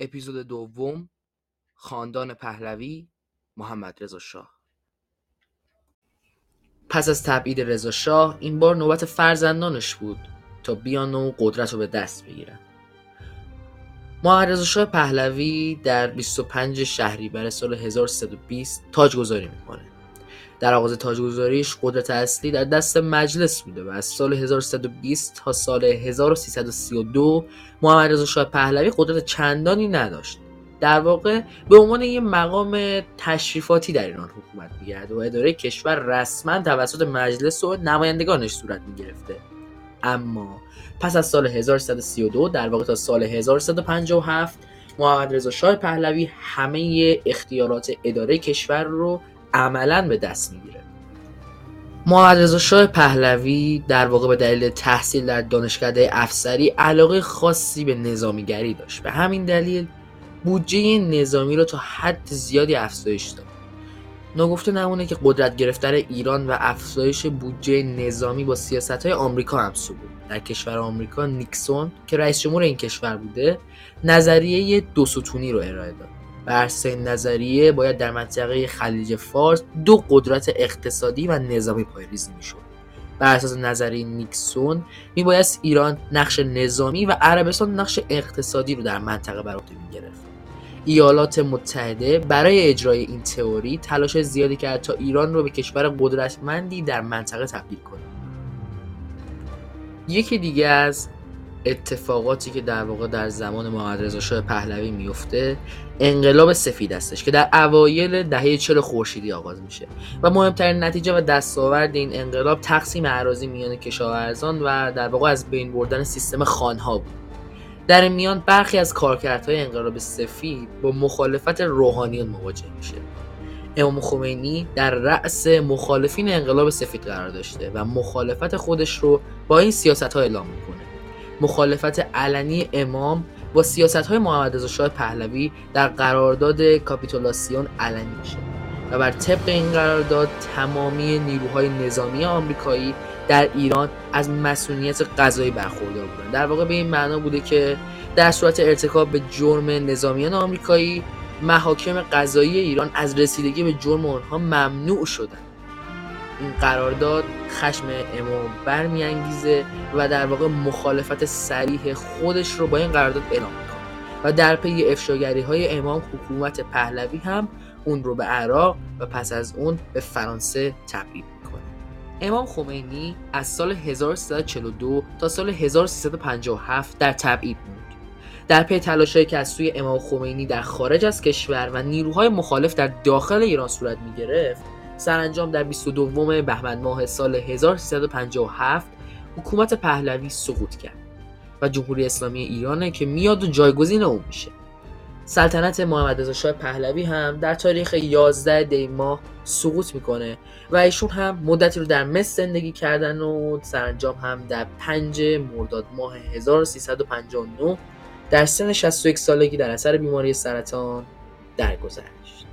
اپیزود دوم خاندان پهلوی محمد رضا شاه. پس از تبعید رضا شاه این بار نوبت فرزندانش بود تا بیان و قدرت رو به دست بگیرن. محمد رضا شاه پهلوی در 25 شهریور سال 1320 تاجگذاری می‌کنه. در آغاز تاجگذاریش قدرت اصلی در دست مجلس بوده و از سال 1320 تا سال 1332 محمد رضا شاه پهلوی قدرت چندانی نداشت. در واقع به عنوان یک مقام تشریفاتی در ایران حکومت می‌کرد و اداره کشور رسما توسط مجلس و نمایندگانش صورت می‌گرفته. اما پس از سال 1332 در واقع تا سال 1357 محمد رضا شاه پهلوی همه اختیارات اداره کشور رو عملا به دست می‌گیره. محمد رضا شاه پهلوی در واقع به دلیل تحصیل در دانشکده افسری علاقه خاصی به نظامیگری داشت. به همین دلیل بودجه نظامی رو تا حد زیادی افزایش داد. نگفته نمونه که قدرت گرفتن ایران و افزایش بودجه نظامی با سیاست های آمریکا هم بود. در کشور آمریکا نیکسون که رئیس جمهور این کشور بوده نظریه دو ستونی رو ارائه داد. بر نظریه باید در منطقه خلیج فارس دو قدرت اقتصادی و نظامی پایریزی می‌شد. بر اساس نظریه نیکسون میبایست ایران نقش نظامی و عربستان نقش اقتصادی رو در منطقه بر عهده می‌گرفت. ایالات متحده برای اجرای این تئوری تلاش زیادی کرد تا ایران رو به کشور قدرتمندی در منطقه تبدیل کنه. یکی دیگه از اتفاقاتی که در واقع در زمان محمد رضا شاه پهلوی میفته انقلاب سفید هستش که در اوایل دهه 40 خورشیدی آغاز میشه. و مهمترین نتیجه و دستاورد این انقلاب تقسیم اراضی میان کشاورزان و در واقع از بین بردن سیستم خانها بود. در این میان برخی از کارکردهای انقلاب سفید با مخالفت روحانیان مواجه میشه. امام خمینی در رأس مخالفین انقلاب سفید قرار داشته و مخالفت خودش رو با این سیاست ها اعلام می‌کنه. مخالفت علنی امام با سیاست های محمد رضا شاه پهلوی در قرارداد کاپیتولاسیون علنی میشه. و بر طبق این قرارداد تمامی نیروهای نظامی آمریکایی در ایران از مسئولیت قضایی برخوردار بودن. در واقع به این معنا بوده که در صورت ارتکاب به جرم نظامیان آمریکایی محاکم قضایی ایران از رسیدگی به جرم آنها ممنوع شدن. این قرارداد خشم امام برمیانگیزه و در واقع مخالفت سریح خودش رو با این قرارداد اعلام می‌کنه. و در پی افشاگری های امام حکومت پهلوی هم اون رو به عراق و پس از اون به فرانسه تبعید می‌کنه. امام خمینی از سال 1342 تا سال 1357 در تبعید بود. در پی تلاشهایی که از سوی امام خمینی در خارج از کشور و نیروهای مخالف در داخل ایران صورت می گرفت سرانجام در 22 بهمن ماه سال 1357 حکومت پهلوی سقوط کرد و جمهوری اسلامی ایرانه که میاد و جایگزین اون میشه. سلطنت محمد رضا شاه پهلوی هم در تاریخ 11 دی ماه سقوط می‌کنه و ایشون هم مدتی رو در مصر زندگی کردن و سرانجام هم در 5 مرداد ماه 1359 در سن 61 سالگی در اثر بیماری سرطان درگذشت.